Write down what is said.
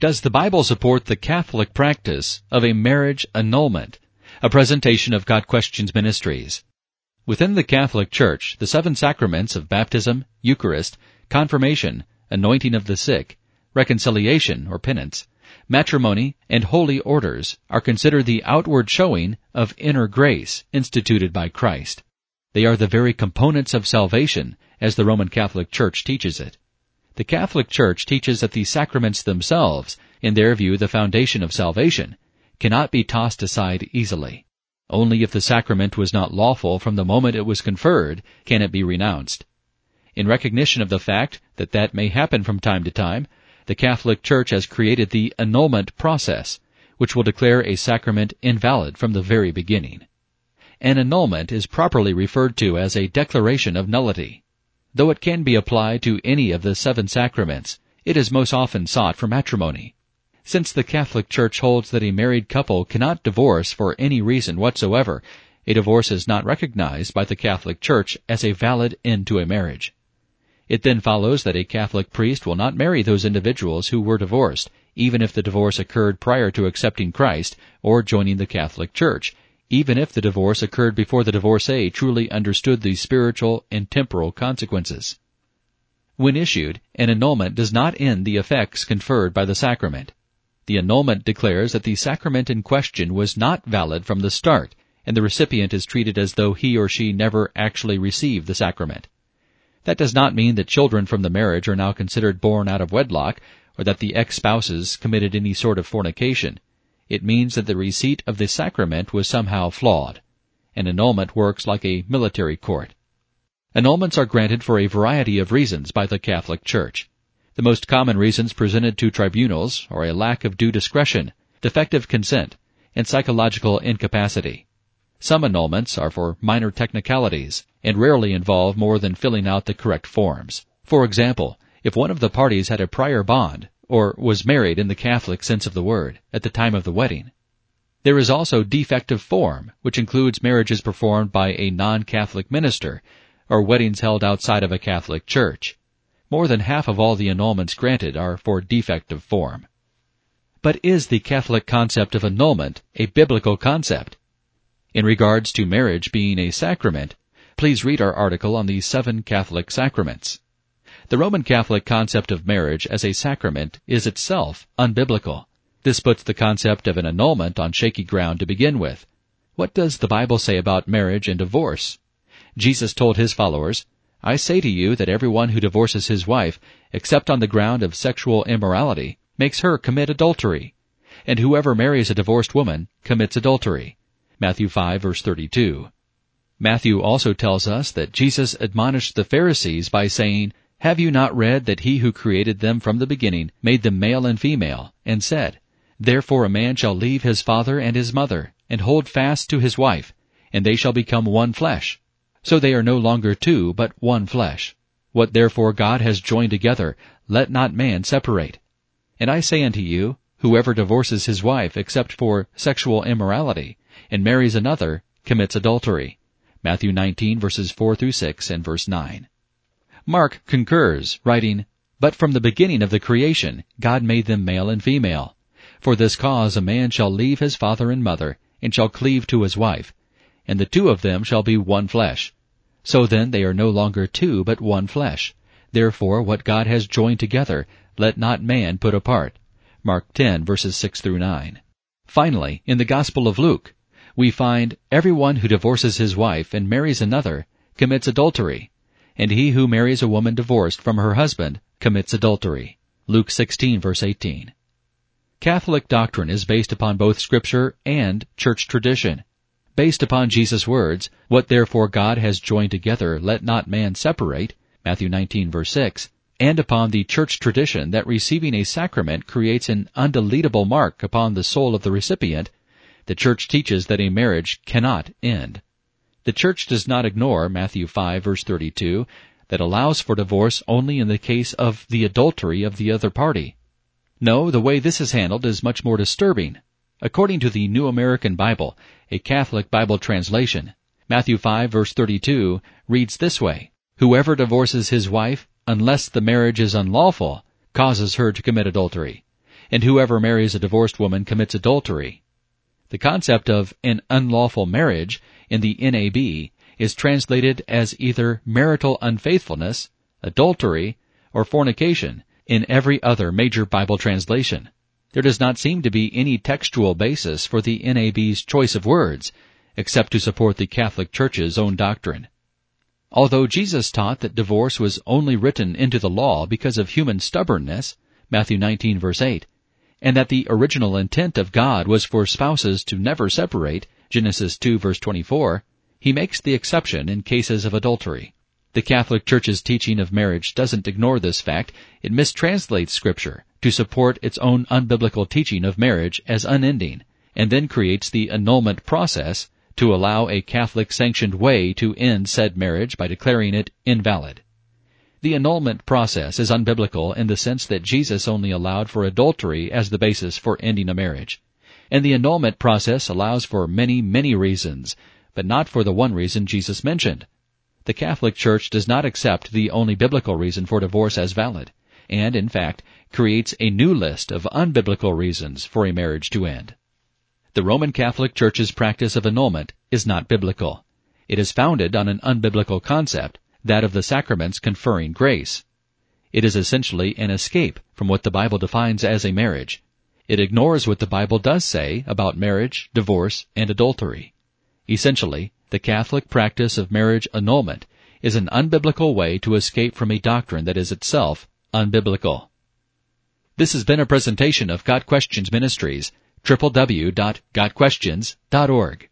Does the Bible support the Catholic practice of a marriage annulment? A presentation of Got Questions Ministries. Within the Catholic Church, the seven sacraments of baptism, Eucharist, confirmation, anointing of the sick, reconciliation or penance, matrimony, and holy orders are considered the outward showing of inner grace instituted by Christ. They are the very components of salvation, as the Roman Catholic Church teaches it. The Catholic Church teaches that the sacraments themselves, in their view the foundation of salvation, cannot be tossed aside easily. Only if the sacrament was not lawful from the moment it was conferred can it be renounced. In recognition of the fact that that may happen from time to time, the Catholic Church has created the annulment process, which will declare a sacrament invalid from the very beginning. An annulment is properly referred to as a declaration of nullity. Though it can be applied to any of the seven sacraments, it is most often sought for matrimony. Since the Catholic Church holds that a married couple cannot divorce for any reason whatsoever, a divorce is not recognized by the Catholic Church as a valid end to a marriage. It then follows that a Catholic priest will not marry those individuals who were divorced, even if the divorce occurred prior to accepting Christ or joining the Catholic Church, even if the divorce occurred before the divorcee truly understood the spiritual and temporal consequences. When issued, an annulment does not end the effects conferred by the sacrament. The annulment declares that the sacrament in question was not valid from the start, and the recipient is treated as though he or she never actually received the sacrament. That does not mean that children from the marriage are now considered born out of wedlock, or that the ex-spouses committed any sort of fornication. It means that the receipt of the sacrament was somehow flawed. An annulment works like a military court. Annulments are granted for a variety of reasons by the Catholic Church. The most common reasons presented to tribunals are a lack of due discretion, defective consent, and psychological incapacity. Some annulments are for minor technicalities and rarely involve more than filling out the correct forms. For example, if one of the parties had a prior bond, or was married in the Catholic sense of the word, at the time of the wedding. There is also defective form, which includes marriages performed by a non-Catholic minister, or weddings held outside of a Catholic church. More than half of all the annulments granted are for defective form. But is the Catholic concept of annulment a biblical concept? In regards to marriage being a sacrament, please read our article on the seven Catholic sacraments. The Roman Catholic concept of marriage as a sacrament is itself unbiblical. This puts the concept of an annulment on shaky ground to begin with. What does the Bible say about marriage and divorce? Jesus told his followers, I say to you that everyone who divorces his wife, except on the ground of sexual immorality, makes her commit adultery. And whoever marries a divorced woman commits adultery. Matthew 5 verse 32. Matthew also tells us that Jesus admonished the Pharisees by saying, Have you not read that he who created them from the beginning made them male and female, and said, Therefore a man shall leave his father and his mother, and hold fast to his wife, and they shall become one flesh. So they are no longer two, but one flesh. What therefore God has joined together, let not man separate. And I say unto you, whoever divorces his wife except for sexual immorality, and marries another, commits adultery. Matthew 19 verses 4 through 6 and verse 9. Mark concurs, writing, But from the beginning of the creation, God made them male and female. For this cause a man shall leave his father and mother, and shall cleave to his wife, and the two of them shall be one flesh. So then they are no longer two, but one flesh. Therefore what God has joined together, let not man put apart. Mark 10 verses 6 through 9. Finally, in the Gospel of Luke, we find everyone who divorces his wife and marries another commits adultery, and he who marries a woman divorced from her husband commits adultery. Luke 16 verse 18. Catholic doctrine is based upon both scripture and church tradition based upon Jesus' words, What therefore God has joined together, let not man separate, Matthew 19 verse 6, and upon the church tradition that receiving a sacrament creates an undeletable mark upon the soul of the recipient, the church teaches that a marriage cannot end. The church does not ignore Matthew 5 verse 32 that allows for divorce only in the case of the adultery of the other party. No, the way this is handled is much more disturbing. According to the New American Bible, a Catholic Bible translation, Matthew 5 verse 32 reads this way, Whoever divorces his wife, unless the marriage is unlawful, causes her to commit adultery. and whoever marries a divorced woman commits adultery. The concept of an unlawful marriage in the NAB is translated as either marital unfaithfulness, adultery, or fornication in every other major Bible translation. There does not seem to be any textual basis for the NAB's choice of words, except to support the Catholic Church's own doctrine. Although Jesus taught that divorce was only written into the law because of human stubbornness, Matthew 19 verse 8, and that the original intent of God was for spouses to never separate, Genesis 2 verse 24, he makes the exception in cases of adultery. The Catholic Church's teaching of marriage doesn't ignore this fact, it mistranslates Scripture to support its own unbiblical teaching of marriage as unending, and then creates the annulment process to allow a Catholic sanctioned way to end said marriage by declaring it invalid. The annulment process is unbiblical in the sense that Jesus only allowed for adultery as the basis for ending a marriage. And the annulment process allows for many, many reasons, but not for the one reason Jesus mentioned. The Catholic Church does not accept the only biblical reason for divorce as valid, and in fact creates a new list of unbiblical reasons for a marriage to end. The Roman Catholic Church's practice of annulment is not biblical. It is founded on an unbiblical concept, that of the sacraments conferring grace. It is essentially an escape from what the Bible defines as a marriage. It ignores what the Bible does say about marriage, divorce, and adultery. Essentially, the Catholic practice of marriage annulment is an unbiblical way to escape from a doctrine that is itself unbiblical. This has been a presentation of Got Questions Ministries, www.gotquestions.org.